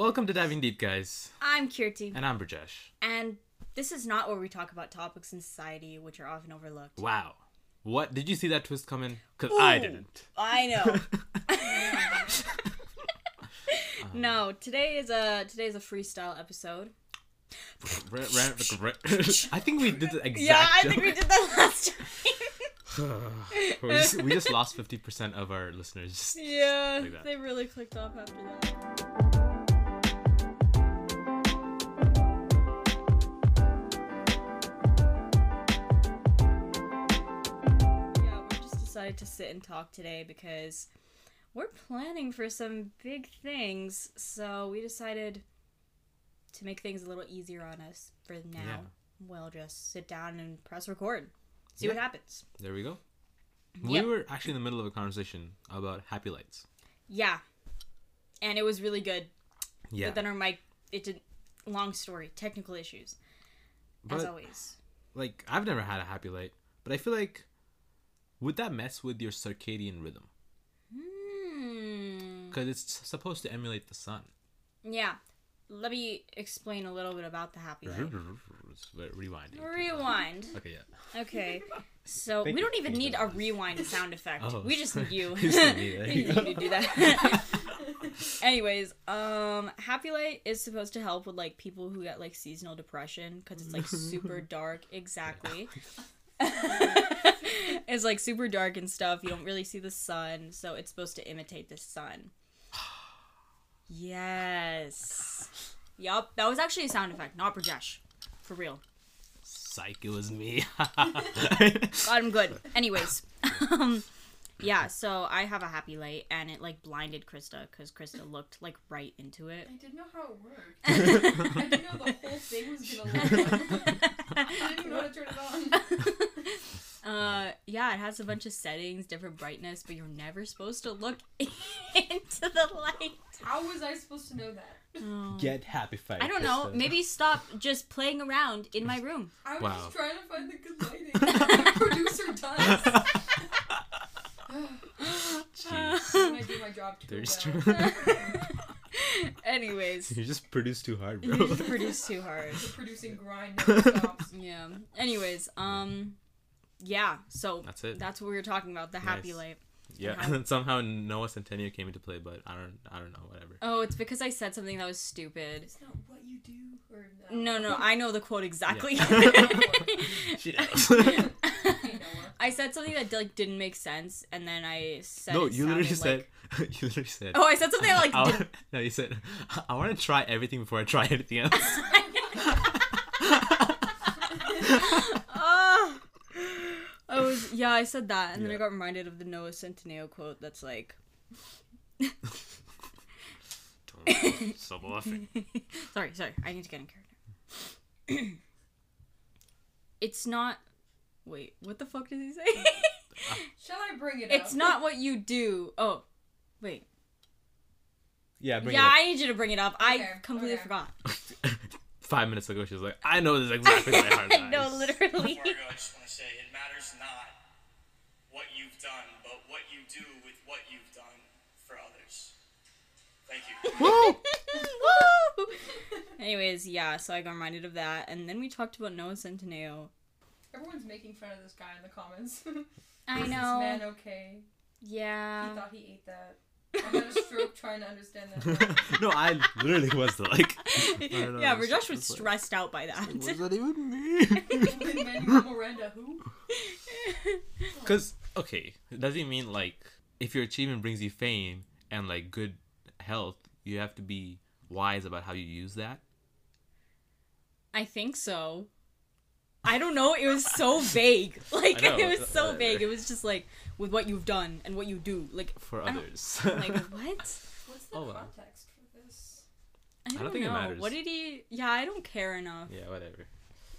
Welcome to Diving Deep, guys. I'm Kirti, And I'm Brijesh. and this is not where we talk about topics in society which are often overlooked. Wow. What? Did you see that twist coming? Because I didn't. I know. no, today is a today is a freestyle episode. I think we did the exact yeah, I think joke. we did that last time. we, just, we just lost 50% of our listeners. yeah, Like they really clicked off after that. Decided to sit and talk today because we're planning for some big things. So we decided to make things a little easier on us for now. Yeah. We'll just sit down and press record. See what happens. There we go. We Yep. were actually in the middle of a conversation about happy lights. Yeah. And it was really good. Yeah. But then our mic, it did. Long story, technical issues, as But- always. like, I've never had a happy light, but I feel like, would that mess with your circadian rhythm? Hmm. Because it's supposed to emulate the sun. Yeah. Let me explain a little bit about the happy light. It's very rewinding. Rewind. Okay, yeah. Okay. So Thank we don't even need a rewind sound effect. Oh, we just need you. you just need me, you You need to do that. Anyways, um, Happy Light is supposed to help with like people who get like seasonal depression because it's like super dark. Exactly. it's like super dark and stuff. You don't really see the sun, so it's supposed to imitate the sun. Yes. Yup. That was actually a sound effect, not Brijesh. For real. Psych, it was me. Got him good. Anyways, um, yeah. So I have a happy light, and it like blinded Krista because Krista looked like right into it. I didn't know how it worked. I didn't know the whole thing was gonna look like. I didn't know how to turn it on. uh, yeah, it has a bunch of settings, different brightness, but you're never supposed to look into the light. How was I supposed to know that? Oh. Get happy fight. I don't know. Krista. Maybe stop just playing around in my room. I was Wow. just trying to find the good lighting. the producer does. Jeez. when I do my job too There's well. Anyways, you just produce too hard, you bro. just produce too hard. The producing grind never stops. Yeah. Anyways, um, yeah. So That's it. that's what we were talking about. The happy Nice. light. yeah, and then somehow Noah Centineo came into play, but I don't, I don't know, whatever. Oh, it's because I said something that was stupid. It's not what you do or No, no, I know the quote exactly. She knows. Hey, I said something that like didn't make sense, and then I said. no, it you literally sounded said, like- you literally said. Oh, I said something that like I, didn't. no, you said, I want to try everything before I try anything else. Ah. I was yeah, I said that, and then I got reminded of the Noah Centineo quote. That's like, so laughing. sorry, sorry, I need to get in character. it's not. Wait, what the fuck does he say? Shall I bring it up? it's up? not what you do. Oh, wait. Yeah, bring yeah, it I need you to bring it up. I completely okay. forgot. Five minutes ago, she was like, I know this exactly what I know, lies." literally. Before I go, I just want to say it matters not what you've done, but what you do with what you've done for others. Thank you. Anyways, yeah, so I got reminded of that, and then we talked about Noah Centineo. Everyone's making fun of this guy in the comments. I Is know. This man okay? Yeah. He thought he ate that. I had a stroke trying to understand that. no, I literally was like, I know, yeah, it's Rajesh was just like- stressed out by that. what does that even mean? Manuel Miranda, who? Because okay, does it mean like if your achievement brings you fame and like good health, you have to be wise about how you use that? I think so. I don't know. It was so vague. Like it was so vague. It was just like with what you've done and what you do. Like For others. like what? What's the Oh, wow. context for this? I don't, think it know. matters. What did he? Yeah, I don't care enough. yeah, whatever.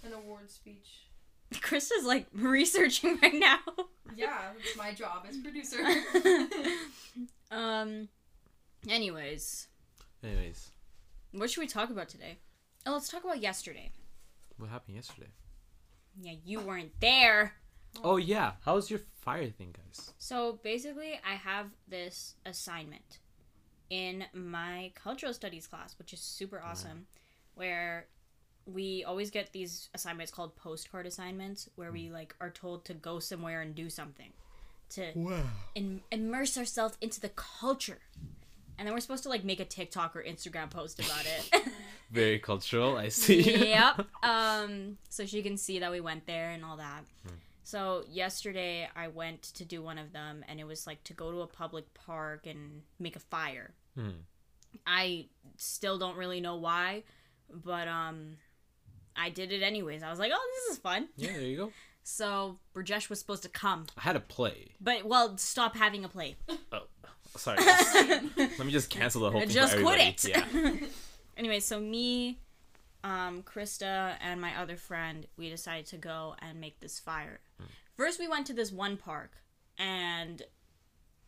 An award speech. Chris is like researching right now. Yeah, it's my job as producer. um. Anyways, Anyways, what should we talk about today? Oh, let's talk about yesterday. what happened yesterday? Yeah, you weren't there. Oh yeah, how's your fire thing, guys? So basically, I have this assignment in my cultural studies class, which is super awesome, where we always get these assignments called postcard assignments where we like are told to go somewhere and do something to Wow. in- immerse ourselves into the culture. And then we're supposed to like make a TikTok or Instagram post about it. Very cultural. I see. yep. Um, so she can see that we went there and all that. So yesterday I went to do one of them, and it was like to go to a public park and make a fire. Hmm. I still don't really know why, but um, I did it anyways. I was like, oh, this is fun. Yeah, there you go. So Brijesh was supposed to come, I had a play. but well, stop having a play. Oh, sorry. Let me just cancel the whole thing. Just quit it. Yeah. anyway, so me, um, Krista, and my other friend, we decided to go and make this fire. First, we went to this one park, and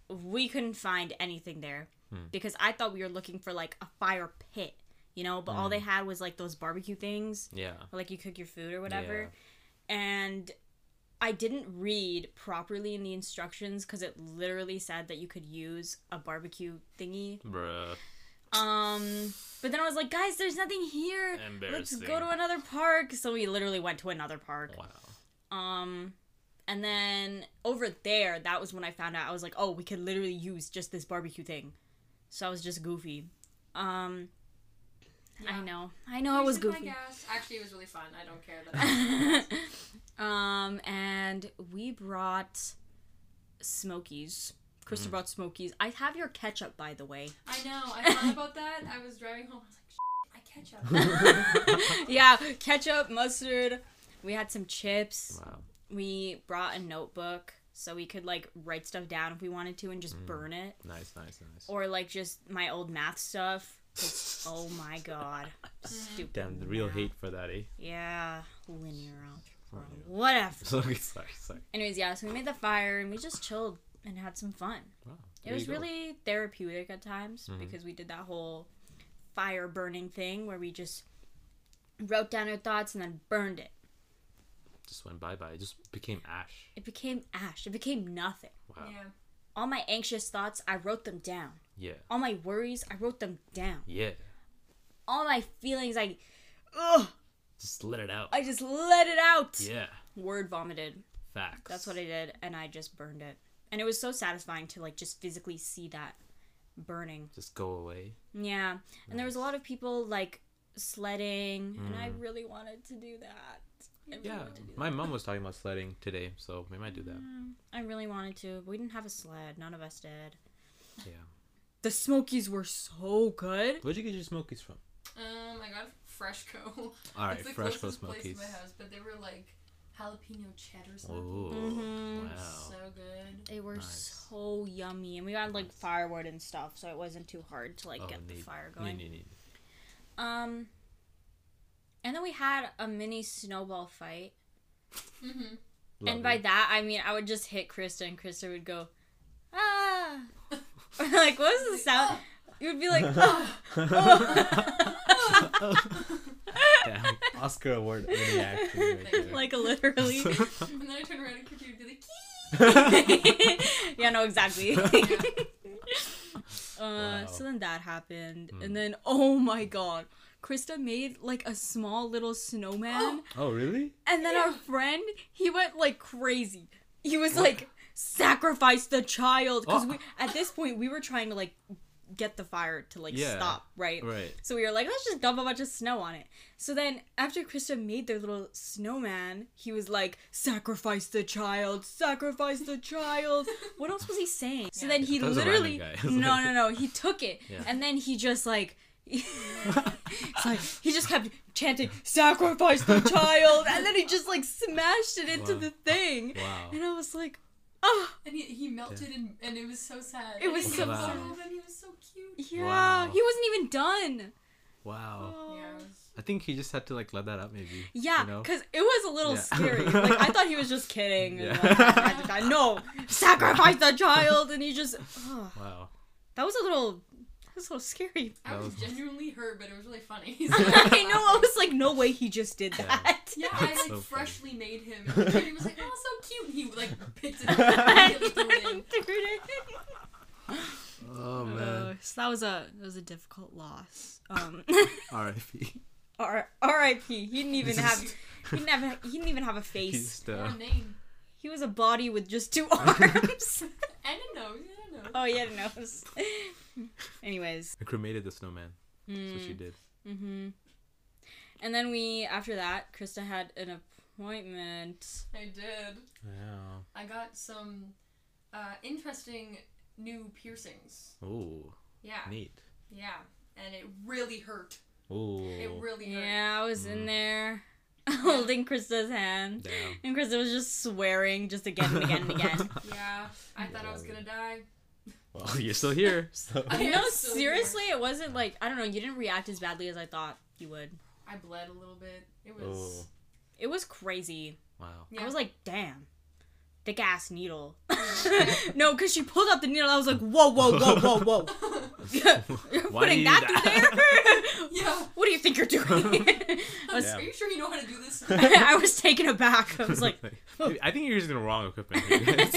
we couldn't find anything there because I thought we were looking for like a fire pit, you know, but all they had was like those barbecue things, Yeah. where, like you cook your food or whatever. And I didn't read properly in the instructions because it literally said that you could use a barbecue thingy Bruh. um, but then I was like, guys, there's nothing here. Let's go to another park. So we literally went to another park. Wow. Um, and then over there, that was when I found out. I was like, oh, we could literally use just this barbecue thing. So I was just goofy. Um, I know, I know, it was Wasted my goofy. gas. Actually, it was really fun. I don't care that. I um, and we brought Smokies. Krista brought Smokies. I have your ketchup, by the way. I know. I thought about that. I was driving home. I was like, my ketchup. yeah, ketchup, mustard. We had some chips. Wow. we brought a notebook so we could like write stuff down if we wanted to and just burn it Nice, nice, nice. or like just my old math stuff 'cause- oh my god stupid Damn, the real math. hate for that, eh? yeah linear algebra whatever Sorry, sorry, sorry. anyways yeah so we made the fire and we just chilled and had some fun Wow. it was you go. Mm-hmm. really therapeutic at times because we did that whole fire burning thing where we just wrote down our thoughts and then burned it just went bye bye. It just became ash. it became ash it became nothing Wow. yeah. all my anxious thoughts i wrote them down Yeah. all my worries i wrote them down Yeah. all my feelings i ugh, Just let it out. i just let it out yeah. word vomited Facts. that's what i did and i just burned it and it was so satisfying to like just physically see that burning Just go away. yeah and there was a lot of people like sledding and i Mm. really wanted to do that I Yeah. do My that. mom was talking about sledding today, so we might do that. Mm, i really wanted to but we didn't have a sled none of us did Yeah. The smokies were so good Where'd you get your smokies from? Um, I got Freshco. All right, It's the fresh closest place to smokies. my house, but they were like jalapeno cheddar something. Oh, Mhm. wow. So good. They were Nice. so yummy, and we got like firewood and stuff, so it wasn't too hard to like Oh, get the fire going. neat, neat. Um, and then we had a mini snowball fight, Mm-hmm. and by that I mean I would just hit Krista, and Krista would go, ah, or like what was the sound? You would be like, oh, Damn, Oscar award winning action right there. like literally. And then I turned around and Kirti would be like, "Kee!" yeah, no, exactly. uh, Wow. So then that happened, Hmm. and then oh my god, Krista made like a small little snowman, oh, really? and then our friend he went like crazy. He was like sacrifice the child because Oh. we at this point we were trying to like get the fire to like Yeah. stop, right? Right. So we were like, let's just dump a bunch of snow on it. So then, after Krista made their little snowman, he was like, sacrifice the child, sacrifice the child. what else was he saying? So Yeah. then he That was a literally, random guy. I was no, no, no, he took it, Yeah. and then he just like. it's like he just kept chanting sacrifice the child and then he just like smashed it into Wow. the thing Wow. and i was like And he, he melted and, and it was so sad. It was And so was sad. And he was so cute. yeah Wow. he wasn't even done Wow. Oh. Yeah. I think he just had to like let that out, maybe. Yeah, You know? because it was a little Yeah. scary. Like I thought he was just kidding. And, Yeah. like, I had to die. No, sacrifice the child, and he just. ugh. Wow. that was a little. That was a little scary. I was was- genuinely hurt, but it was really funny. I know. I was like, no way, he just did that. Yeah, I like so funny. freshly made him. And he was like, "Oh, so cute." And he like picked it up and immediately threw it in. Oh Uh, man. so that was a that was a difficult loss. Um, R.I.P. R- R.I.P. He didn't even This have is- he didn't have he didn't even have a He's face. the What a name. He was a body with just two arms. And a nose. And a nose. oh yeah, nose. Anyways, I cremated the snowman. That's what she mm, did. mm-hmm. And then we after that, Krista had an appointment. I did. Yeah. I got some uh, interesting new piercings. Ooh, Yeah. neat. Yeah. And it really hurt. Ooh. It really hurt. Yeah, I was in Mm. there holding Krista's hand. Damn. And Krista was just swearing just again and again and again. Yeah. I thought I was gonna die. Well, you're still here. So. I am no, still seriously, it wasn't like I don't know. You didn't react as badly as I thought you would. I bled a little bit. It was. It was crazy. Wow. Yeah. I was like, damn, thick gas needle. no, because she pulled out the needle. I was like, whoa, whoa, whoa, whoa, whoa. you're Why do putting you that do through there? yeah. what do you think you're doing? I, was, Yeah. Are you sure you know how to do this? I was taken aback. I was like, I think you're using the wrong equipment. Here, guys.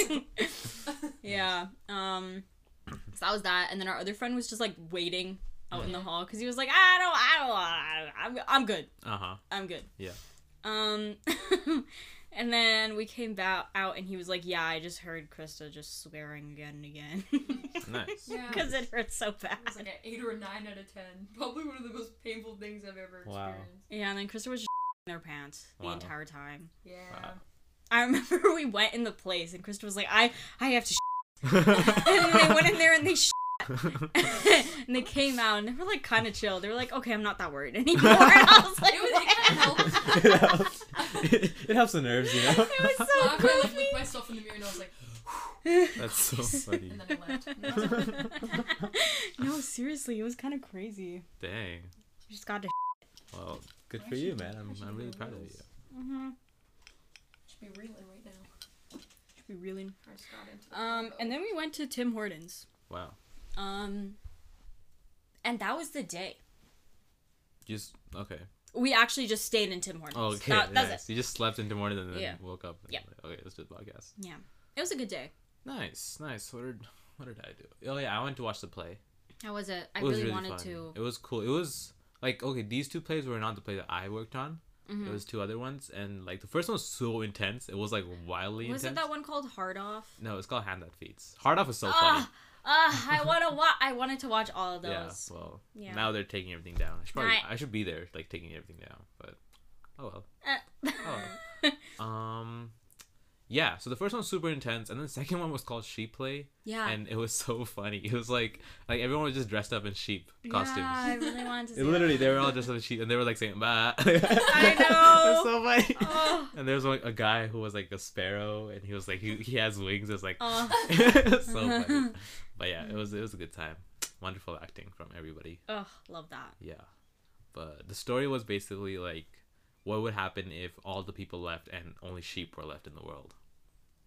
yeah. Um, so that was that, and then our other friend was just like waiting out in the hall because he was like, I don't, I don't, I don't, I'm, I'm good. uh huh. I'm good. Yeah. Um, and then we came back out, and he was like, "Yeah, I just heard Krista just swearing again and again." Nice. Yeah. Because it hurts so bad. It's like an eight or a nine out of ten. Probably one of the most painful things I've ever Wow. experienced. Yeah, and then Krista was just in their pants the entire time. Yeah. Wow. I remember we went in the place, and Krista was like, "I, I have to," and then they went in there and they. and they came out and they were like kind of chill. They were like, "Okay, I'm not that worried anymore." And I was like, It was- it kinda helped. It, helps. It, it helps the nerves, you know. It was So so after I like looked myself in the mirror and I was like, That's so funny. and then I left. And no, seriously, it was kind of crazy. Dang. You just got to. Well, good for you, man. I I'm, I'm really proud of you. Mm-hmm. Should be reeling right now. We really. I just got into Um, logo. and then we went to Tim Hortons. Wow. Um, and that was the day. Just okay. We actually just stayed in Tim Hortons. Oh, okay. That, that's nice. it. You just slept into morning and then Yeah. woke up. And Yeah. like, okay, let's do the podcast. Yeah, it was a good day. Nice, nice. What did what did I do? Oh yeah, I went to watch the play. How was it? I It was really, wanted fun. to. It was cool. It was like okay, these two plays were not the play that I worked on. Mhm. It was two other ones, and like the first one was so intense. It was like wildly intense. Was it that one called Hard Off? No, it's called Hand That Feeds. Hard Off is so funny. Ah, ah, I want to watch. I wanted to watch all of those. Yeah. Well, Yeah. now they're taking everything down. I should probably Right. I should be there like taking everything down, but oh well. Uh, Um, yeah. So the first one was super intense, and then the second one was called Sheep Play, yeah. and it was so funny. It was like like everyone was just dressed up in sheep costumes. Yeah, I really wanted to. See It literally, that. they were all dressed up in sheep, and they were like saying "bah." I know. so funny. Oh. And there was like a guy who was like a sparrow, and he was like he, he has wings. It's like Oh. so funny. But yeah, it was it was a good time. Wonderful acting from everybody. Oh, love that. Yeah. But the story was basically like what would happen if all the people left and only sheep were left in the world.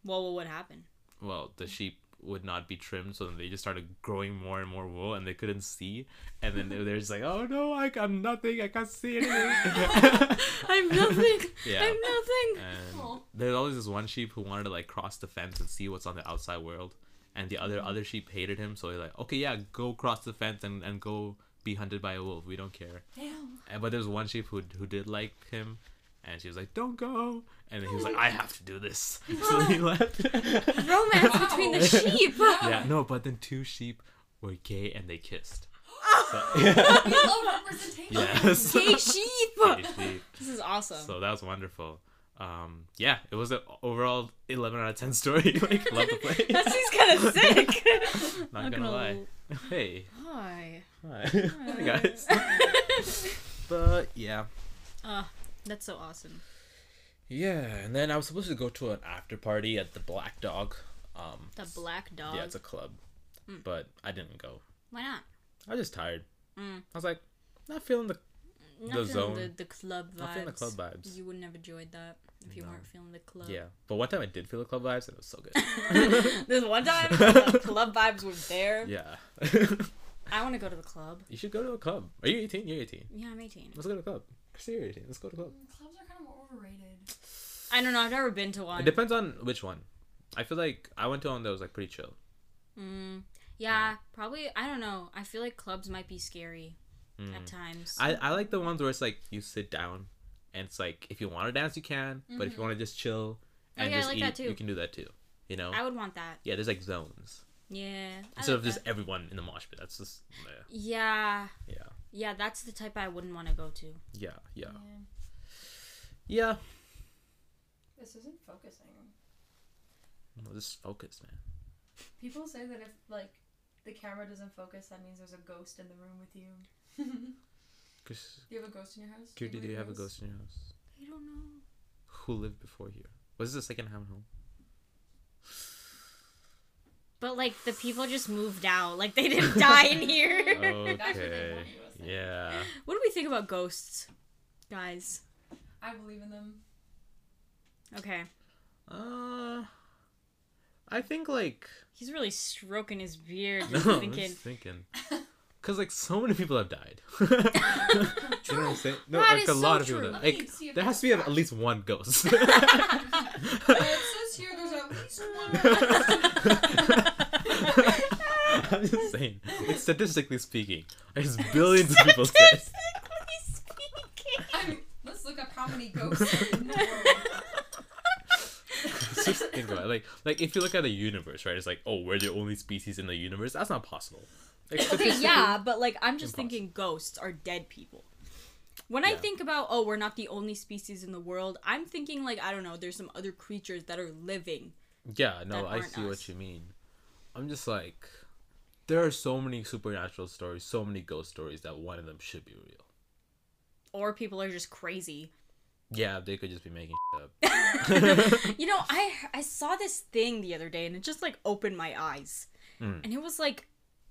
Well, what would happen? Well, the sheep would not be trimmed, so then they just started growing more and more wool, and they couldn't see. And then they're, they're just like, "Oh no, I, I'm nothing. I can't see anything." I'm nothing. Yeah. I'm nothing. and there's always this one sheep who wanted to like cross the fence and see what's on the outside world, and the other other sheep hated him, so they're like, "Okay, yeah, go cross the fence and, and go be hunted by a wolf. We don't care." Damn. And, but there's one sheep who who did like him, and she was like, "Don't go," and he was like, "I have to do this," so he left. Romance Wow. between the sheep. yeah, no, but then two sheep were gay and they kissed. So, We love representation. yes. Gay sheep. Gay sheep. This is awesome. So that was wonderful. Um, yeah, it was an overall 11 out of 10 story. like, love the play. that seems kind of sick. Not gonna lie. Hey, Hi. hi, hi guys. But yeah, Uh, that's so awesome. yeah, and then I was supposed to go to an after party at the Black Dog. Um, The black dog. yeah, it's a club, but I didn't go. Why not? I was just tired. Mm. I was like, not feeling the Not The feeling zone. The, the club vibes. not feeling the club vibes. You wouldn't have enjoyed that if you No. weren't feeling the club. Yeah, but one time I did feel the club vibes, and it was so good. This one time, the club vibes were there. yeah, I want to go to the club. you should go to a club. Are you 18? You're 18. Yeah, I'm 18. Let's go to a club. Christy, you're 18. Let's go to a club. Clubs are kind of overrated. I don't know. I've never been to one. It depends on which one. I feel like I went to one that was like pretty chill. Mm. Yeah, probably. I don't know. I feel like clubs might be scary Mm. at times. I, I like the ones where it's like you sit down and it's like if you want to dance you can, but if you want to just chill Oh, and yeah, I just like eat, that too. you can do that too. You know? I would want that. yeah, there's like zones Yeah. I instead like of just that. everyone in the mosh pit. That's just Yeah. yeah, yeah, Yeah, that's the type I wouldn't want to go to. yeah, yeah, Yeah. yeah. This isn't focusing. Well, just focus, man. People say that if like the camera doesn't focus, that means there's a ghost in the room with you. Cause, do Cause, you have a ghost in your house? Kira, did believe you have a ghost in your house? I don't know. Who lived before here? Was this the second time home? But like the people just moved out. Like they didn't die in here. That's what they Okay. want you to think. Yeah. What do we think about ghosts, guys? I believe in them. Okay. Uh, I think like He's really stroking his beard. no, Just I'm thinking. just thinking. Cause like so many people have died. you know what I'm saying? No, That like is a so lot of true. people. Let Like me see if there has to be at least one ghost. It says here there's at least one. I'm just saying. It's statistically speaking, there's billions of people. Statistically speaking. I mean, let's look up how many ghosts are in the world. just think about it. Like, like if you look at the universe, right? It's like, oh, we're the only species in the universe. That's not possible. Like, Okay, yeah, but like I'm just Impossible. thinking ghosts are dead people. When I think about oh, we're not the only species in the world, I'm thinking like I don't know, there's some other creatures that are living. Yeah, no, I see us. what you mean. I'm just like, there are so many supernatural stories, so many ghost stories that one of them should be real. Or people are just crazy. Yeah, they could just be making shit up. you know, I I saw this thing the other day and it just like opened my eyes. Mm. And it was like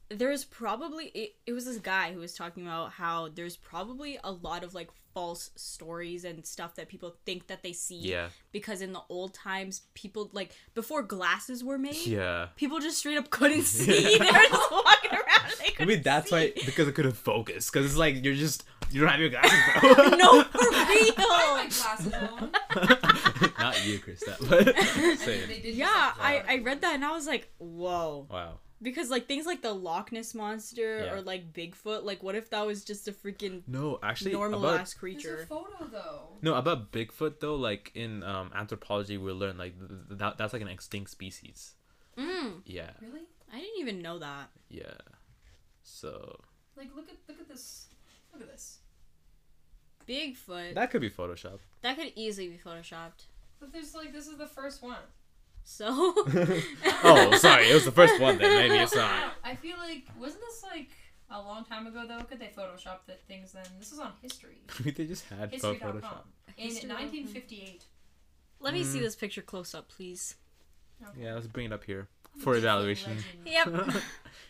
there's probably it, it was this guy who was talking about how there's probably a lot of like false stories and stuff that people think that they see Yeah, because in the old times people like before glasses were made yeah. people just straight up couldn't see they were just walking around they couldn't mean, that's see. why because I couldn't focus. Because it's like you're just you don't have your glasses, bro. no for I real have my glasses on. Not you, Krista, but same. yeah I. I read that and i was like whoa Wow. Because like things like the loch ness monster Yeah. or like bigfoot like what if that was just a freaking No, actually, normal about ass creature a photo though. no about Bigfoot though. Like in um, anthropology, we learn like th- th- that that's like an extinct species. mm, Yeah, Really? i didn't even know that yeah. So Like look at look at this. Look at this. bigfoot that, that could be Photoshop. That could easily be photoshopped But there's like this is the first one. So oh, sorry, it was the first one. Then maybe it's not. I feel like wasn't this like a long time ago though? Could they Photoshop the things then? This is on history. Maybe they just had pho- History.com. Photoshop. In History.com. 1958. let me see Mm. this picture close up please Okay. Yeah, let's bring it up here for evaluation. Legend. yep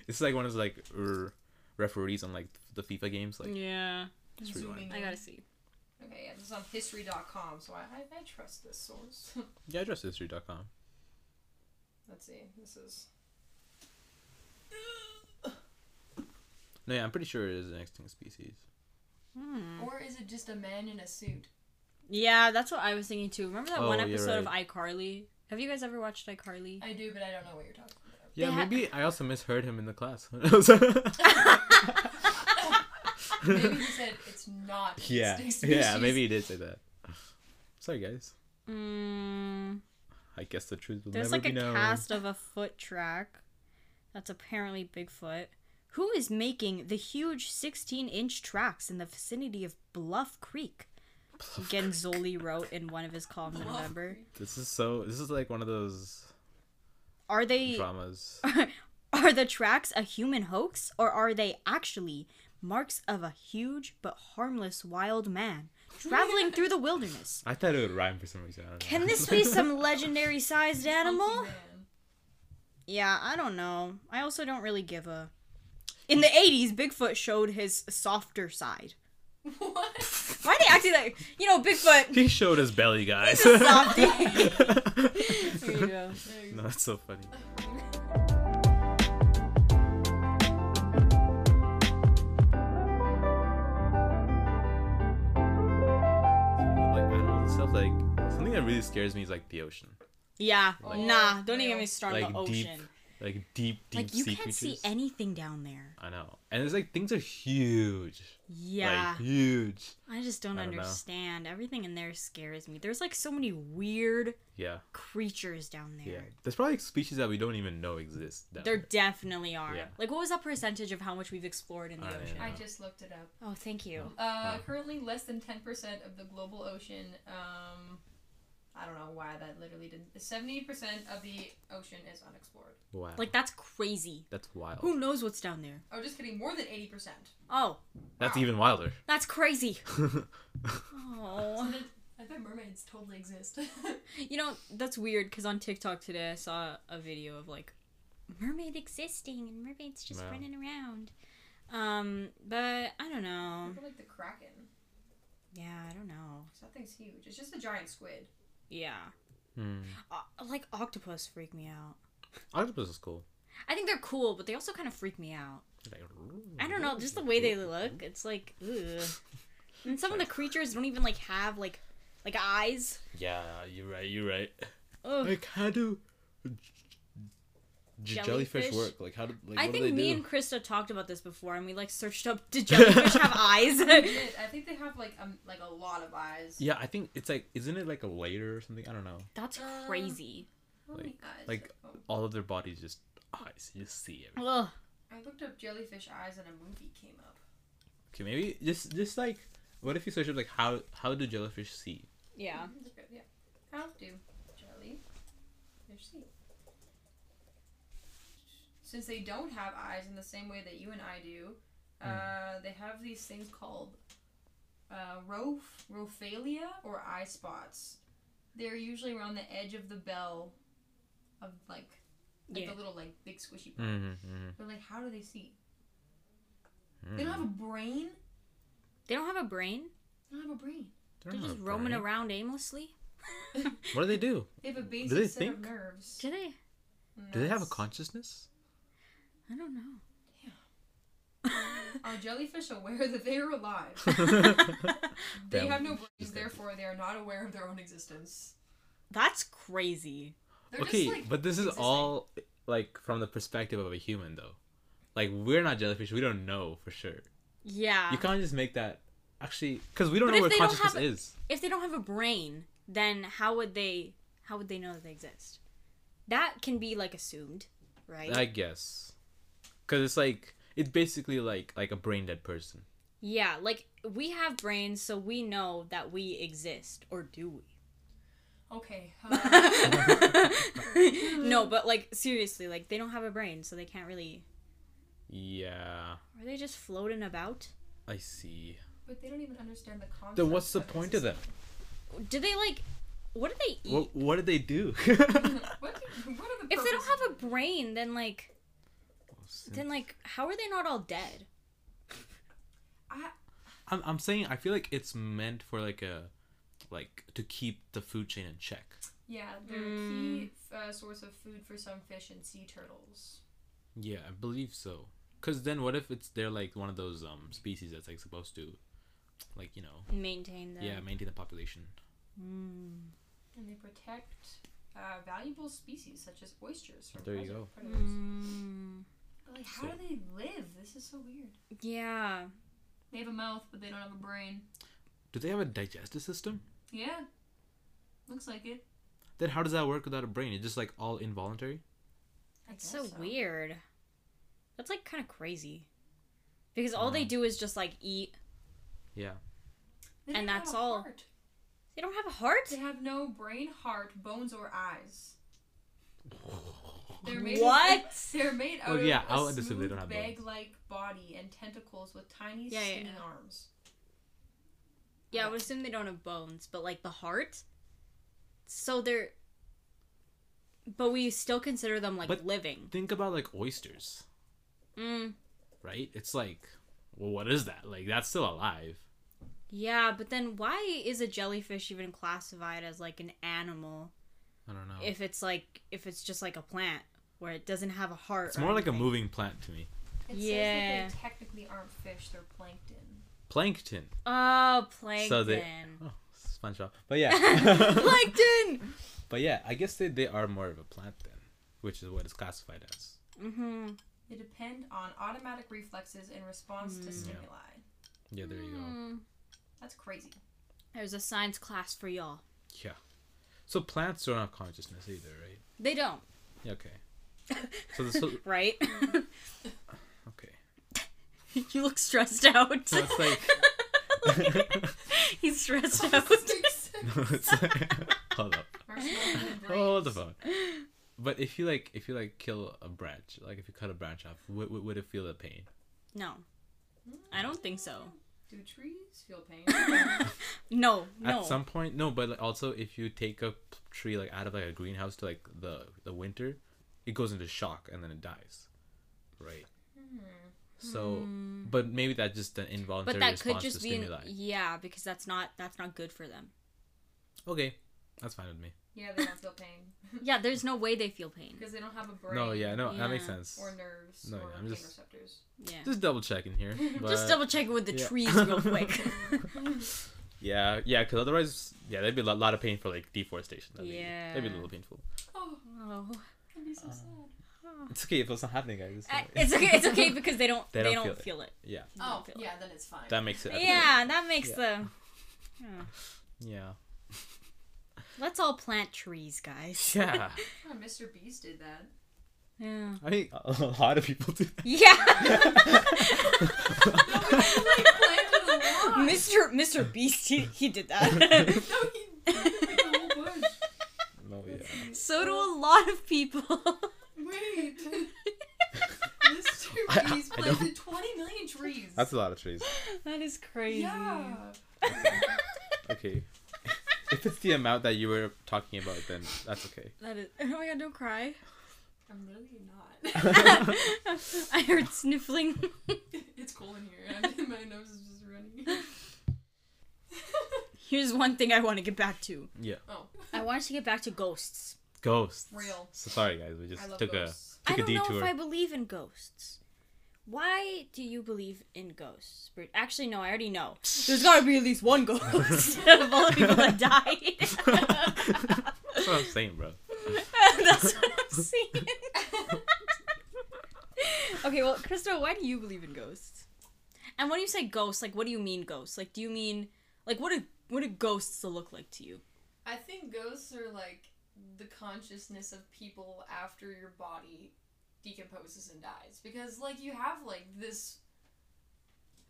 it's like one of those like r- referees on like the FIFA games. Like yeah Just rewind. Zooming i in. gotta see Okay, yeah, this is on history.com, so I, I, I trust this source. yeah, just history.com. Let's see. This is No, yeah, I'm pretty sure it is an extinct species. Hmm. or is it just a man in a suit? Yeah, that's what I was thinking too. Remember that Oh, one you're episode of iCarly? Have you guys ever watched iCarly? I do, but I don't know what you're talking about. Yeah, They ha- maybe I also misheard him in the class. Maybe he said it's not. yeah, yeah, maybe he did say that. Sorry, guys. Mm, I guess the truth will there's never like be a cast of a foot track that's apparently Bigfoot. Who is making the huge 16 inch tracks in the vicinity of Bluff Creek? Genzoli wrote in one of his columns in November. This is so. This is like one of those Are they dramas. are the tracks a human hoax or are they actually marks of a huge but harmless wild man traveling through the wilderness? I thought it would rhyme for some reason. I don't know. Can this be some legendary sized animal? Yeah, I don't know. I also don't really give a. In the 80s, Bigfoot showed his softer side. What? Why are they acting like. You know, Bigfoot. he showed his belly, guys. He's a softie. There you go. no, that's so funny. Like something that really scares me is like the ocean. Yeah, Like- nah, don't even get me oh. started Like on the deep- ocean. Like deep, deep like you sea can't creatures. see anything down there. I know, and it's like things are huge, Yeah. like huge. I just don't, I don't know. understand. Everything in there scares me. There's like so many weird Yeah, creatures down there. yeah. There's probably species that we don't even know exist. down There there. definitely are. Yeah. Like, what was that percentage of how much we've explored in the I ocean? know. I just looked it up. Oh, thank you. Uh, Oh. currently less than 10% of the global ocean. Um, I don't know why that literally didn't. 70% of the ocean is unexplored. Wow, Like, that's crazy. that's wild. Who knows what's down there? Oh, just kidding. More than 80%. Oh, That's Wow. even wilder. that's crazy. Oh. I bet mermaids totally exist. You know, that's weird because on TikTok today I saw a video of like mermaid existing and mermaids just Wow. running around. Um, but I don't know. Look like the kraken. Yeah, I don't know. That thing's huge. It's just a giant squid. Yeah. Hmm. Uh, like octopus freak me out. Octopus is cool. I think they're cool, but they also kind of freak me out. Like, I don't know, just the way they look. It's like, ugh. And some of the creatures don't even like have like like eyes. Yeah, you're right. You're right. Ugh. Like, how do jellyfish, Jellyfish? work? Like, how do like, I what do think they me do? and Krista talked about this before, and we like searched up did jellyfish have eyes? I think they have like um like a lot of eyes. Yeah, I think it's like, isn't it like a layer or something? I don't know. That's Uh, crazy. How many eyes? like- Oh, All of their bodies just eyes. You just see everything. Ugh. I looked up jellyfish eyes and a movie came up. Okay, maybe just just like, what if you search up like how how do jellyfish see? Yeah. Mhm, Yeah. How do jellyfish see? Since they don't have eyes in the same way that you and I do, uh, they have these things called uh, roph- rhopalia or eye spots. They're usually around the edge of the bell of like, like Yeah. the little like big squishy part. Mm-hmm, mm-hmm. But like, how do they see? They don't have a brain. They don't have a brain. They don't have a brain. They're just roaming around aimlessly. What do they do? They have a basic they set think? of nerves. Do they? Do they have a consciousness? I don't know. Are jellyfish aware that they are alive? They Damn. have no brains, therefore they are not aware of their own existence. That's crazy. They're okay, just, like, but this is existing. all like from the perspective of a human, though. Like we're not jellyfish. We don't know for sure. Yeah. You can't just make that. Actually, because we don't But know if what consciousness have is. if they don't have a brain, then how would they how would they know that they exist? That can be like assumed, right? I guess. Because it's like it's basically like like a brain dead person. yeah, like we have brains so we know that we exist or do we? Okay. uh, no, but like seriously, like they don't have a brain so they can't really Yeah, are they just floating about? I see. but they don't even understand the concept. Then what's the of point of them? Do they like what do they eat? What What did they do? what, do- what are the if they don't have a brain, then like then like how are they not all dead? I, I'm I'm saying I feel like it's meant for like a like to keep the food chain in check. yeah, they're a key uh, source of food for some fish and sea turtles. Yeah, I believe so. Cause then what if it's they're like one of those um species that's like supposed to, like you know, Maintain the yeah, maintain the population. Mm. And they protect uh, valuable species such as oysters from There you present go. predators. Mm. But, Like, how So- do they live? This is so weird. Yeah. They have a mouth, but they don't have a brain. Do they have a digestive system? Yeah. Looks like it. Then how does that work without a brain? It's just like all involuntary. That's guess so, weird. That's like kind of crazy. Because all they Mm. do is just like eat. Yeah. They And that's all. heart. They don't have a heart? They have no brain, heart, bones, or eyes. They're made What? Of, they're made out Well, yeah, of I a would assume they don't have bones. bag-like body and tentacles with tiny Yeah, yeah, skinny yeah. arms. Yeah, I would assume they don't have bones, but like the heart. So they're. But we still consider them like But- living. Think about like oysters, Mm. right? It's like, well, what is that? Like that's still alive. Yeah, but then why is a jellyfish even classified as like an animal I don't know. if it's like if it's just like a plant where it doesn't have a heart? it's or more like a moving plant to me. It Yeah. says that they technically aren't fish; they're plankton. Plankton. Oh, plankton. So they- Oh, SpongeBob. But yeah. plankton. but yeah, I guess they, they are more of a plant then. which is what it's classified as. Mm-hmm. They depend on automatic reflexes in response to Mm. stimuli. Yeah, there you go. That's crazy. There's a science class for y'all. Yeah. So plants don't have consciousness either, right? They don't, Yeah, okay. So the so, right? okay. you look stressed out. So it's like He's stressed out. no, it's like, hold up. Hold the phone. But if you like, if you like kill a branch, like if you cut a branch off, would, would, would it feel the pain? No, I don't think so. Do trees feel pain? No, no. At some point, no. But like, also, if you take a tree like out of like a greenhouse to like the the winter, it goes into shock and then it dies, right? So, but maybe that's just an involuntary Hmm. but that response could just to be an, stimuli. yeah, because that's not that's not good for them. Okay, that's fine with me. Yeah, they don't feel pain Yeah, there's no way they feel pain. because they don't have a brain. No, yeah, no, that makes sense. Or nerves No, or yeah, I'm pain just- receptors. Yeah. Just double checking here. But Just double checking with the yeah. trees real quick. Yeah, yeah, because otherwise, yeah, there'd be a lot, lot of pain for like deforestation. That'd be, that'd be a little painful. Oh, oh. that'd be so Uh, sad. It's okay if it's not happening, guys. It's Uh. It's okay. It's okay because they don't They they, don't don't, feel feel it. yeah, They Oh, don't feel it. yeah, then it's fine. that makes it. Yeah, that makes Yeah. the. Yeah. Yeah. Let's all plant trees, guys. Yeah. Oh, Mr. Beast did that. Yeah. I think a lot of people do. That. Yeah. like planted a. Mr. Mr. Beast, he, he did that. No, he planted like whole bunch. No, yeah. so do a lot of people. Wait. Mr. Beast planted 20 million trees. That's a lot of trees. that is crazy. yeah. Okay. If it's the amount that you were talking about, then that's okay. That is. Oh my god! Don't cry. I'm really not. I heard sniffling. it's cold in here and my nose is just running. Here's one thing I want to get back to. Yeah. oh, I wanted to get back to ghosts. Ghosts. Real. So sorry, guys. We just took ghosts. a I took a don't know detour. if I believe in ghosts. Why do you believe in ghosts? Actually, no, I already know. There's gotta be at least one ghost of all the people that died. That's what I'm saying, bro. That's what I'm saying. okay, well, Krista, why do you believe in ghosts? And when you say ghosts, like, what do you mean ghosts? Like, do you mean like what do what do ghosts look like to you? I think ghosts are like the consciousness of people after your body decomposes and dies. Because, like, you have, like, this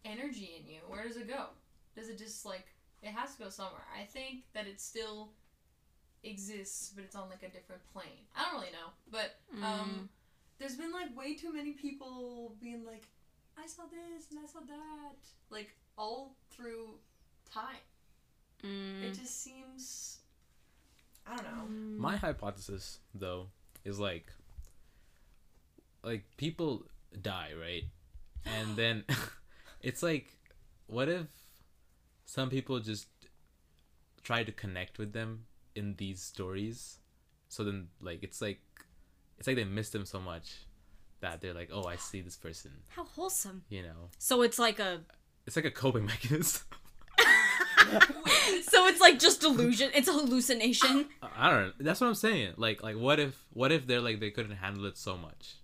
energy in you. Where does it go? Does it just, like, it has to go somewhere. I think that it still exists, but it's on, like, a different plane. I don't really know. But, um, there's been, like, way too many people being like, I saw this and I saw that. Like, all through time. Mm. It just seems. I don't know. My hypothesis, though, is like, like people die, right? And then it's like, what if some people just try to connect with them in these stories? So then, like, it's like, it's like they miss them so much that they're like, oh, I see this person. How wholesome. You know, So it's like a it's like a coping mechanism. so it's like just delusion. It's a hallucination. I don't know. That's what I'm saying. Like, like what if, what if they're like they couldn't handle it so much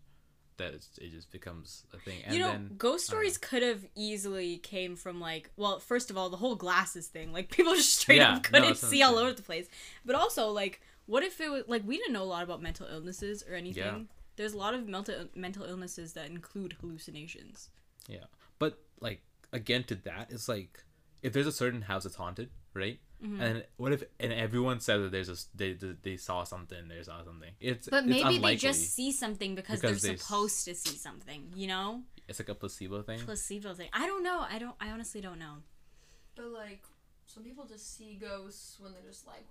that it's, it just becomes a thing, and you know, then ghost stories could have easily came from like, well, first of all, the whole glasses thing. Like people just straight Yeah, up no, couldn't that's see all over the place. But also, like, what if it was like we didn't know a lot about mental illnesses or anything. Yeah. There's a lot of mental mental illnesses that include hallucinations. Yeah, but like again to that, it's like if there's a certain house that's haunted, right? Mm-hmm. And what if and everyone says that there's a they, they they saw something, they saw something. It's But it's maybe they just see something because, Because they're they s- supposed to see something. You know, it's like a placebo thing. placebo thing. I don't know. I don't. I honestly don't know. But like, some people just see ghosts when they're just like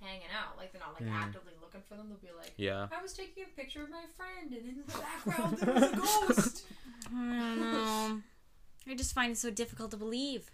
hanging out. Like they're not like Mm. actively looking for them. They'll be like, Yeah, I was taking a picture of my friend, and in the background there was a ghost. I don't know. I just find it so difficult to believe.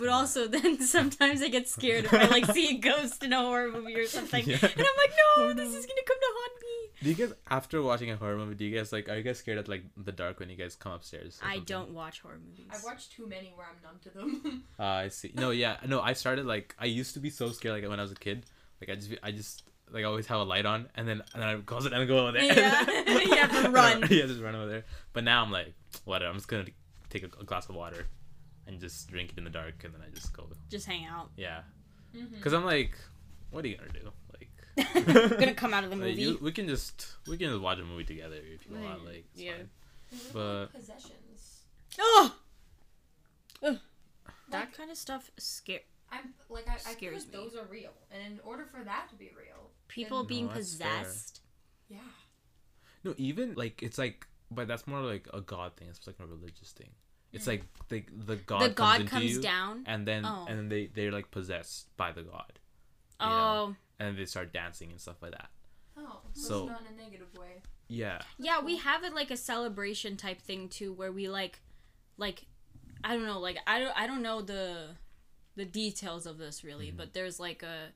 But also, then sometimes I get scared if I like see a ghost in a horror movie or something, Yeah. and I'm like, no, this is gonna come to haunt me. Do you guys after watching a horror movie, do you guys like are you guys scared at like the dark when you guys come upstairs? I something? don't watch horror movies. I've watched too many where I'm numb to them. Uh, I see. No, yeah, no. I started like I used to be so scared like when I was a kid. Like I just I just like always have a light on, and then and then I close it and go over there. Yeah. You have to run. yeah, just run over there. But now I'm like, whatever. I'm just gonna take a, a glass of water and just drink it in the dark, and then I just go. Just hang out. Yeah, mm-hmm. because I'm like, what are you gonna do? Like, Gonna come out of the like, movie. you, we can just we can just watch a movie together if you want. Like, it's Yeah. fine. But- possessions. Oh, that Like, kind of stuff scare I'm like I, I feel Scares like me. those are real, and in order for that to be real, people then- being No, that's fair. possessed. yeah, No, even like it's like, but that's more like a god thing. It's like a religious thing. It's like the the god. the comes god into comes you, down. and then Oh. and then they they're like possessed by the god, Oh, know? and they start dancing and stuff like that. oh, so So- it's not in a negative way. Yeah, yeah. We have it like a celebration type thing too, where we like, like, I don't know, like I don't I don't know the the details of this really, Mm-hmm. but there's like a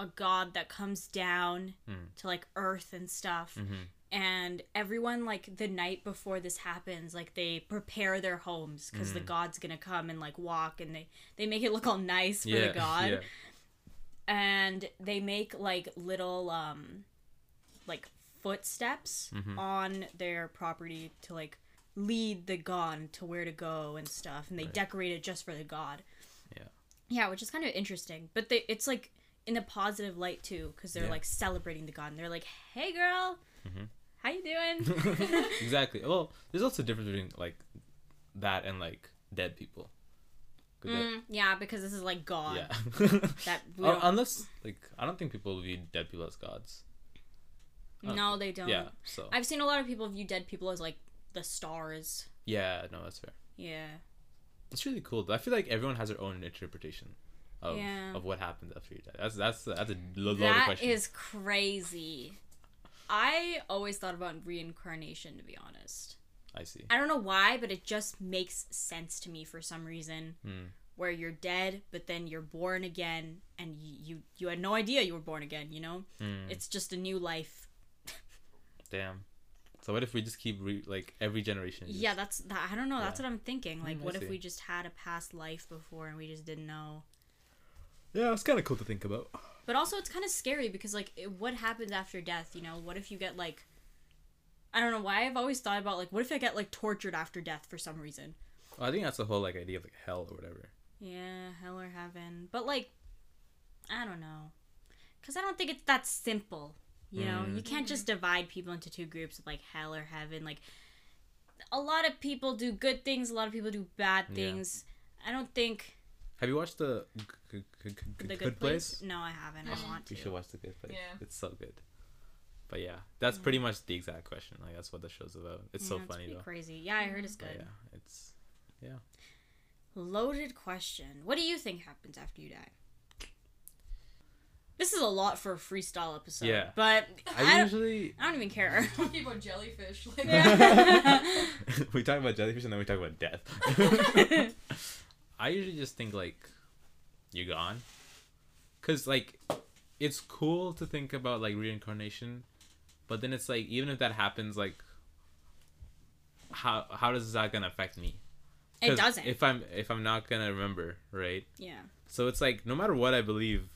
a god that comes down Mm. to like earth and stuff. Mhm. And everyone like the night before this happens, like they prepare their homes because the Mm. god's gonna come and like walk, and they they make it look all nice for yeah, the god. yeah. and they make like little um like footsteps Mhm. on their property to like lead the god to where to go and stuff and they Right. decorate it just for the god Yeah. yeah which is kind of interesting but they it's like in a positive light too because they're Yeah. like celebrating the god and they're like hey girl Mhm. How you doing exactly. Well, there's also a difference between like that and like dead people. that- Mm, yeah because this is like god yeah. that Uh, unless like I don't think people view dead people as gods. no they don't Yeah. So i've seen a lot of people view dead people as like the stars yeah, no, that's fair. yeah It's really cool. I feel like everyone has their own interpretation of Yeah. of what happens after you die. That's that's that's a lo- loaded That question. is crazy. I always thought about reincarnation, to be honest. I see. I don't know why, but it just makes sense to me for some reason. Hmm. Where you're dead, but then you're born again, and you you, you had no idea you were born again. You know, Hmm. it's just a new life. Damn. So what if we just keep re- like every generation? just- Yeah, that's that. I don't know. That's Yeah. what I'm thinking. Like, Mm, what if we just had a past life before and we just didn't know? Yeah, it's kind of cool to think about. But also, it's kind of scary because, like, it, what happens after death? You know, what if you get like, I don't know why I've always thought about like, what if I get like tortured after death for some reason? Well, I think that's the whole like idea of like hell or whatever. Yeah, hell or heaven. But like, I don't know, because I don't think it's that simple. You know, Mm. you can't just divide people into two groups of like hell or heaven. Like, a lot of people do good things. A lot of people do bad Yeah. things. I don't think Have you watched the G- G- G- G- the Good, good, Place? place. No, I haven't. I mm. want to. You should watch the Good Place. Yeah. It's so good. But yeah, that's pretty mm. much the exact question. Like that's what the show's about. It's so funny pretty though. Crazy. Yeah, I heard it's But good. yeah, it's yeah. Loaded question. What do you think happens after you die? This is a lot for a freestyle episode. Yeah. But I, I, don't, usually I don't even care. Talking about jellyfish, like Yeah. we talk about jellyfish and then we talk about death. I usually just think like you're gone, cause like it's cool to think about like reincarnation, but then it's like even if that happens, like how how does that gonna affect me? It doesn't. If I'm if I'm not gonna remember, right? yeah. So it's like no matter what I believe,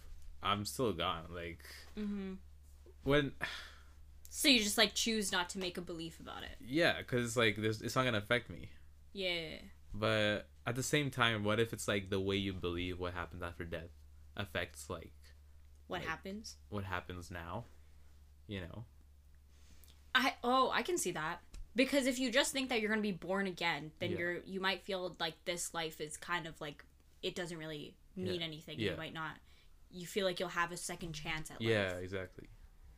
I'm still gone. Like hmm when So you just like choose not to make a belief about it. yeah, cause like there's it's not gonna affect me. Yeah. But at the same time, what if it's like the way you believe what happens after death affects like What Like- happens? what happens now? You know? I oh I can see that because if you just think that you're gonna be born again, then Yeah. you're you might feel like this life is kind of like it doesn't really mean Yeah. anything. Yeah. You might not. You feel like you'll have a second chance at Yeah, exactly.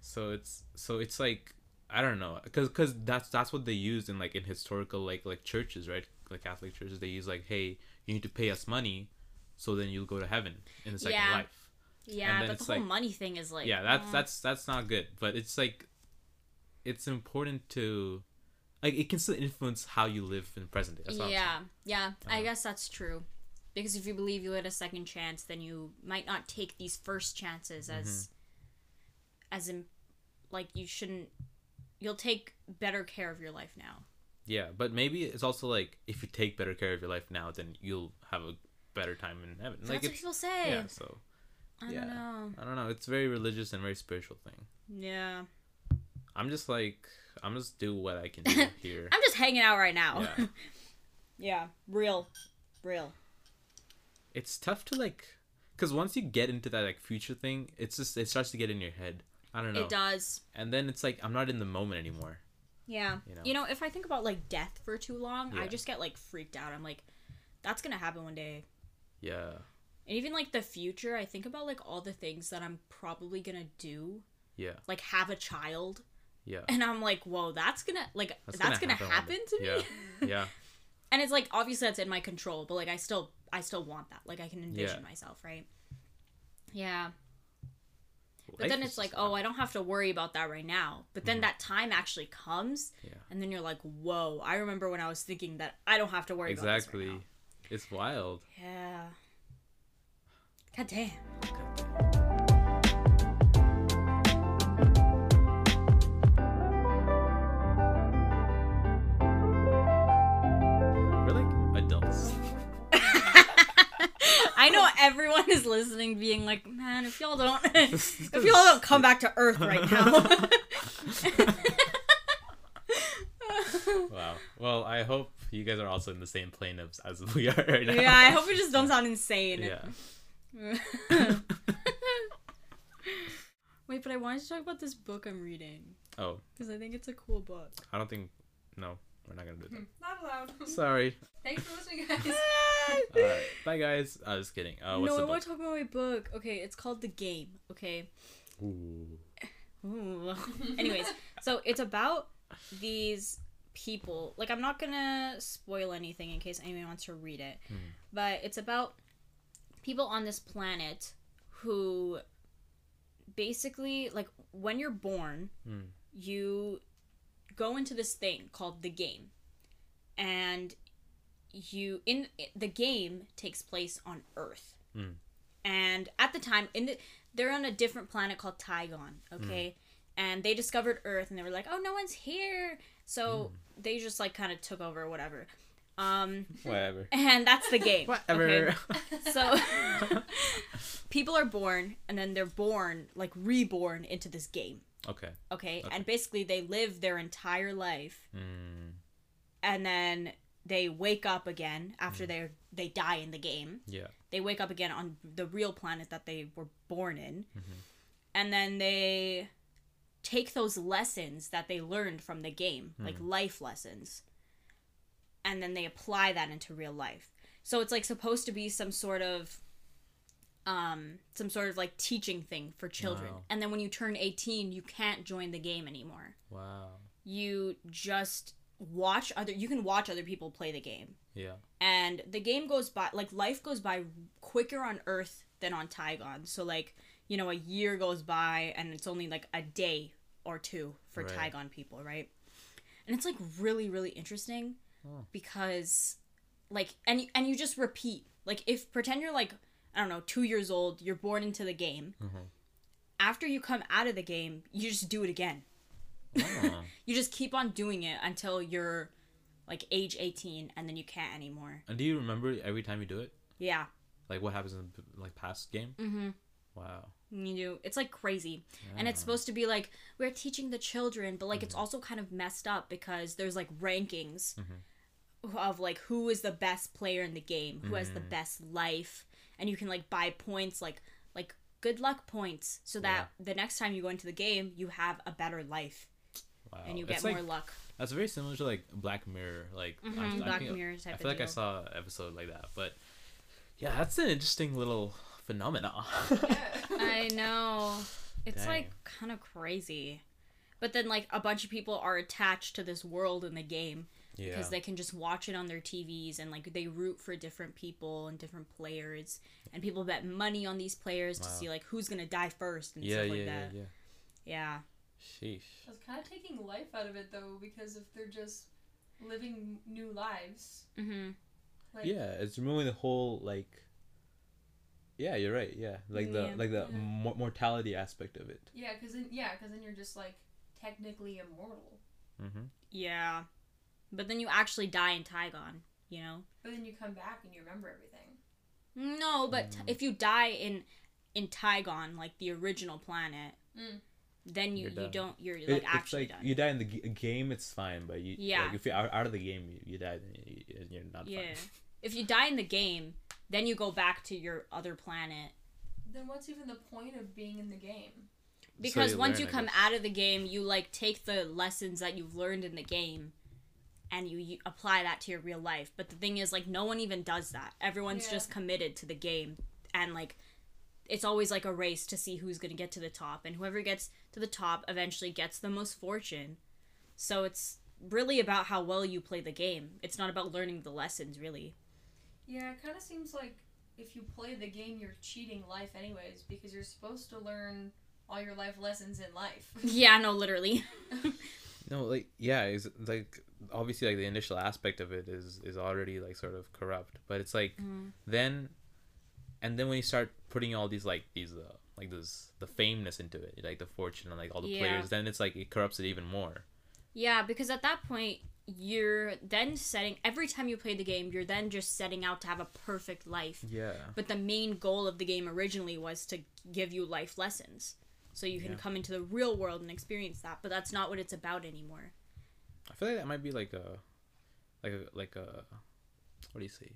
So it's so it's like I don't know, cause cause that's that's what they used in like in historical like like churches, right? Like Catholic churches, they use like, hey, you need to pay us money, so then you'll go to heaven in the second Yeah. life. Yeah, but the whole like- money thing is like yeah, that's uh, that's that's not good. But it's like, it's important to, like, it can still influence how you live in the present day. Yeah, yeah. I Uh-huh. guess that's true. Because if you believe you had a second chance, then you might not take these first chances as, Mm-hmm. as in, like you shouldn't. You'll take better care of your life now. Yeah, but maybe it's also like if you take better care of your life now, then you'll have a better time in heaven. That's like what people say. yeah. So I Yeah. don't know. I don't know. It's very religious and very spiritual thing. Yeah. I'm just like I'm just do what I can do here. I'm just hanging out right now. Yeah. yeah. Real. Real. It's tough to like cuz once you get into that like future thing, it's just it starts to get in your head. I don't know. It does. And then it's like I'm not in the moment anymore. Yeah. You know. You know, if I think about like death for too long, I just get like freaked out. I'm like, that's gonna happen one day. Yeah. And even like the future, I think about like all the things that I'm probably gonna do, Yeah. like have a child, Yeah. and I'm like, whoa, that's gonna like that's, gonna, happen, one day. to me. Yeah. Yeah. and it's like obviously that's in my control, but like I still I still want that. Like I can envision Yeah. myself, right? Yeah. But then it's like, oh. I don't have to worry about that right now. But then mm-hmm. that time actually comes, Yeah. and then you're like, whoa, I remember when I was thinking that I don't have to worry exactly. about this It's wild. right now. Yeah. God damn. I know everyone is listening, being like, man, if y'all don't, if y'all don't come back to Earth right now. wow. Well, I hope you guys are also in the same plane as, as we are right now. yeah, I hope it just don't sound insane. Yeah. Wait, but I wanted to talk about this book I'm reading Oh, because I think it's a cool book. I don't think. No, we're not gonna do that. Hmm, not allowed. Sorry. Thanks for listening, guys. Alright. Bye, guys. I was kidding. Uh, what's no, I the want book? to talk about my book. Okay, it's called The Game. Okay. Ooh. Ooh. Anyways, so it's about these people. Like, I'm not gonna spoil anything in case anyone wants to read it, but it's about people on this planet who basically, like, when you're born, Hmm. you go into this thing called the game, and you in the game takes place on Earth, Mm. and at the time, in the they're on a different planet called Tygon, okay? And they discovered Earth and they were like, "Oh, no one's here." So they just like kind of took over or whatever. Um Whatever. and that's the game. Whatever. okay? So people are born and then they're born like reborn into this game, okay. okay? And basically they live their entire life Mm, and then they wake up again after mm. they they die in the game. Yeah. they wake up again on the real planet that they were born in. Mm-hmm. And then they take those lessons that they learned from the game hmm. like life lessons and then they apply that into real life. So it's like supposed to be some sort of um some sort of like teaching thing for children. Wow. and then when you turn 18 you can't join the game anymore. Wow. you just watch other you can watch other people play the game Yeah. and the game goes by like life goes by quicker on earth than on tygon so like you know a year goes by and it's only like a day or two for Right. tygon people right and it's like really really interesting Oh. because like and you- and you just repeat like if pretend you're like i don't know two years old you're born into the game Mhm. after you come out of the game you just do it again You just keep on doing it until you're like age 18 and then you can't anymore. And do you remember every time you do it? yeah. Like what happens in the like past game? mm-hmm. Wow. you do it's like crazy. And it's supposed to be like we're teaching the children but like it's mm-hmm. also kind of messed up because there's like rankings mm-hmm. of like who is the best player in the game who has the mm. best life and you can like buy points like like good luck points so that the next time you go into the game you have a better life Wow. and you It's get like, more luck That's very similar to like Black Mirror. Like mm-hmm, I- I Black think- Mirror type I feel like I saw an episode like that, but yeah, that's an interesting little phenomena. I know. It's Dang. like kind of crazy. But then like a bunch of people are attached to this world in the game yeah. because they can just watch it on their TVs and like they root for different people and different players and people bet money on these players to see like who's going to die first and yeah, stuff like yeah, that. yeah. Yeah. Sheesh. That's kind of taking life out of it though, because if they're just living new lives, Mhm. like yeah, it's removing the whole like. Yeah, you're right. Yeah, like the Yeah. like the Yeah. mo- mortality aspect of it. yeah, because then yeah, because then you're just like technically immortal, Mm-hmm. Yeah. But then you actually die in Tygon, you know? but then you come back and you remember everything. No, but t- if you die in in Tygon, like the original planet, Mm. Then you You're you done. don't you're It- like it's actually like done. you die in the g- game, it's fine, but you Yeah. like, if you're out, out of the game, you, you die, then you, you're not yeah. fine. If you die in the game, then you go back to your other planet Then what's even the point of being in the game? because you once learn, you come out of the game, you like take the lessons that you've learned in the game and you, you apply that to your real life. But the thing is like no one even does that. Everyone's Yeah. just committed to the game and like it's always like a race to see who's going to get to the top and whoever gets to the top eventually gets the most fortune. So it's really about how well you play the game. It's not about learning the lessons really. Yeah, it kind of seems like if you play the game, you're cheating life anyways because you're supposed to learn all your life lessons in life. Yeah, no literally. No, like yeah, it's like obviously like the initial aspect of it is is already like sort of corrupt, but it's like Mm. then, and then when you start putting all these like these uh, like this the fameness into it, like the fortune and like all the Yeah. players, then it's like it corrupts it even more. Yeah, because at that point, you're then setting every time you play the game, you're then just setting out to have a perfect life. Yeah. But the main goal of the game originally was to give you life lessons. So you can Yeah. come into the real world and experience that, but that's not what it's about anymore. I feel like that might be like a, like a like a, what do you say?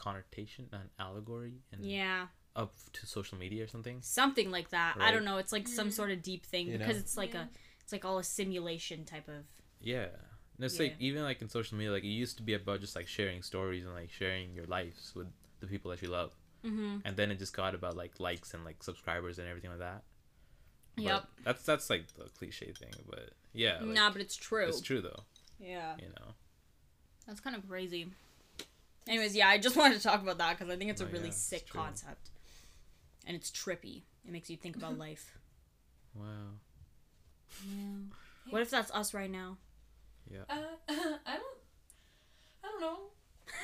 Connotation, an allegory, and Yeah, up to social media or something. something like that. I don't know. It's like some sort of deep thing You because know? it's like Yeah. a it's like all a simulation type of Yeah. And it's Yeah. like even like in social media, like it used to be about just like sharing stories and like sharing your lives with the people that you love, mm-hmm. and then it just got about like likes and like subscribers and everything like that. But Yep. That's that's like the cliche thing, but yeah. Like, nah, but it's true. It's true though. Yeah. You know. That's kind of crazy. Anyways, yeah, I just wanted to talk about that because I think it's a Oh, really yeah, sick concept. And it's trippy. It makes you think about life. Wow. Yeah. What if that's us right now? Yeah. Uh, I don't. I don't know.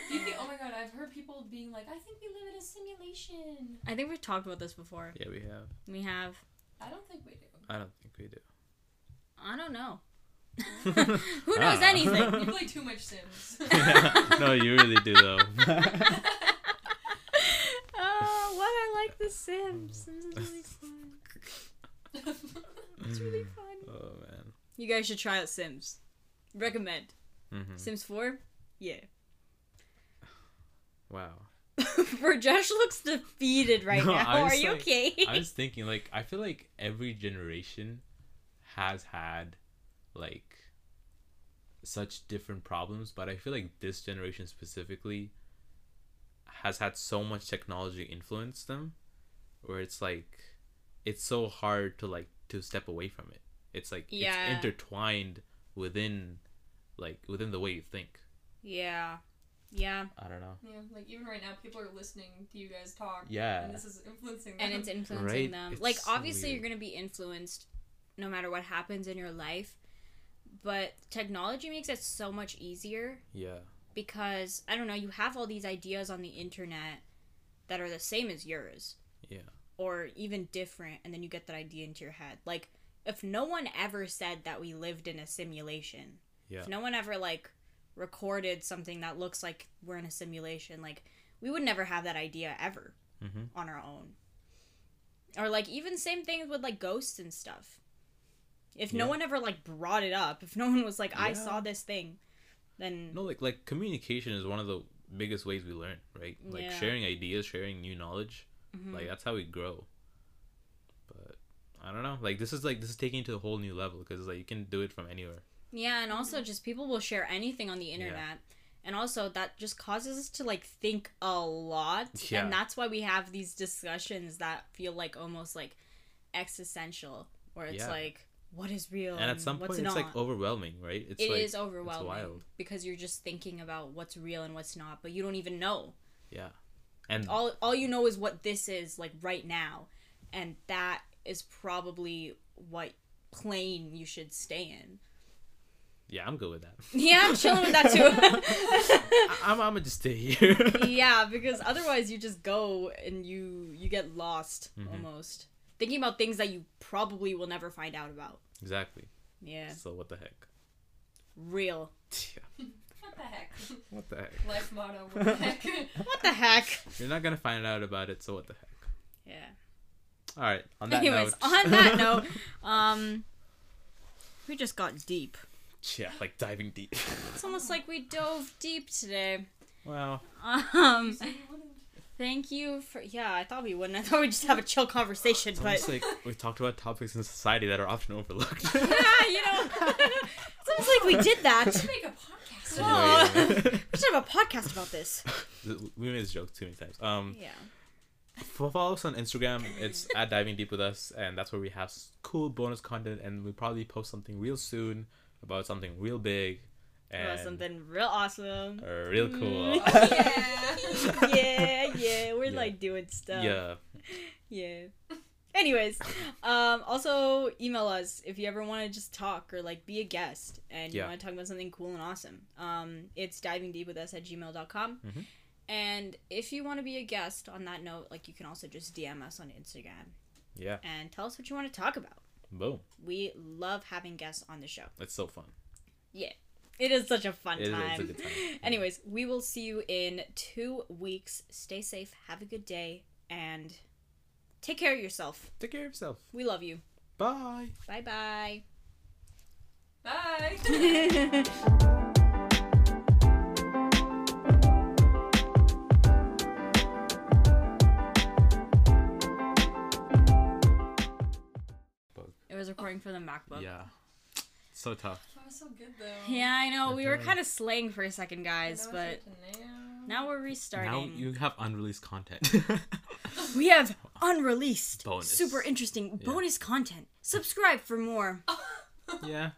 Do you think? Oh my god! I've heard people being like, "I think we live in a simulation." I think we've talked about this before. Yeah, we have. We have. I don't think we do. I don't think we do. I don't know. Who knows Ah. anything? You play too much Sims. no, you really do though. oh, what I like The Sims. Sims is really fun. It's really fun. oh man. You guys should try out Sims. Recommend. hmm Sims 4? Yeah. Wow. Brijesh looks defeated right No, now. Are you like- okay? I was thinking, like, I feel like every generation has had, like, such different problems, but I feel like this generation specifically has had so much technology influence them, where it's like, it's so hard to, like, to step away from it. It's like, Yeah. it's intertwined within, like, within the way you think. yeah. Yeah. I don't know. yeah, like even right now, people are listening to you guys talk. Yeah. And this is influencing them. And it's influencing Right? them. It's like, so obviously, you're going to be influenced no matter what happens in your life. But technology makes it so much easier Yeah. because, I don't know, you have all these ideas on the internet that are the same as yours. Yeah. or even different and then you get that idea into your head like if no one ever said that we lived in a simulation Yeah. if no one ever like recorded something that looks like we're in a simulation like we would never have that idea ever Mm-hmm. on our own or like even same things with like ghosts and stuff if no one ever like brought it up if no one was like i Yeah. saw this thing then No, like like communication is one of the biggest ways we learn, right? Like Yeah. sharing ideas, sharing new knowledge. Mhm. Like that's how we grow. But I don't know. Like this is like this is taking it to a whole new level because like you can do it from anywhere. Yeah, and also just people will share anything on the internet. And also that just causes us to like think a lot. Yeah. And that's why we have these discussions that feel like almost like existential where it's Yeah. like what is real And at some point, not. it's like overwhelming, right? It's It like is overwhelming wild. because you're just thinking about what's real and what's not, but you don't even know. yeah, and All all you know is what this is like right now, and that is probably what plane you should stay in. yeah, I'm good with that. Yeah, I'm chilling with that too. I'm I'm gonna just stay here. yeah, because otherwise you just go and you you get lost Mhm. almost thinking about things that you probably will never find out about. Exactly. Yeah, So what the heck? real. Yeah. What the heck? What the heck? Life motto. What the heck? What the heck? You're not gonna find out about it. So what the heck? Yeah. All right. On that Anyways, note. on that note, um, we just got deep. yeah, like diving deep. It's almost like we dove deep today. Wow. Um, thank you for. Yeah, I thought we wouldn't. I thought we'd just have a chill conversation, It's but like we've talked about topics in society that are often overlooked. yeah, you know, it's almost like we did that. We should Make a podcast. Oh. Wait. We should have a podcast about this. we made this joke too many times. Um, Yeah. Follow us on Instagram. It's at diving deep with us, and that's where we have cool bonus content. And we probably post something real soon about something real big and Or something real awesome. real cool. yeah. yeah, yeah, we're Yeah. like doing stuff. yeah, Yeah. Anyways, um, also email us if you ever want to just talk or like be a guest and you Yeah. want to talk about something cool and awesome. Um, it's diving deep with us at gmail.com. Mhm. And if you want to be a guest on that note, like you can also just DM us on Instagram yeah. and tell us what you want to talk about. Boom. We love having guests on the show. It's so fun. It is such a fun It is- time. it's a good time. Anyways, we will see you in two weeks. Stay safe, have a good day, and take care of yourself. Take care of yourself. We love you. Bye. Bye bye. Bye. It was recording for the MacBook. Yeah. So tough. That was so good though. Yeah, I know. We were kind of slaying for a second, guys, but now we're Now restarting. you have unreleased content. We have unreleased, Bonus. super interesting Yeah. bonus content. Subscribe for more. yeah.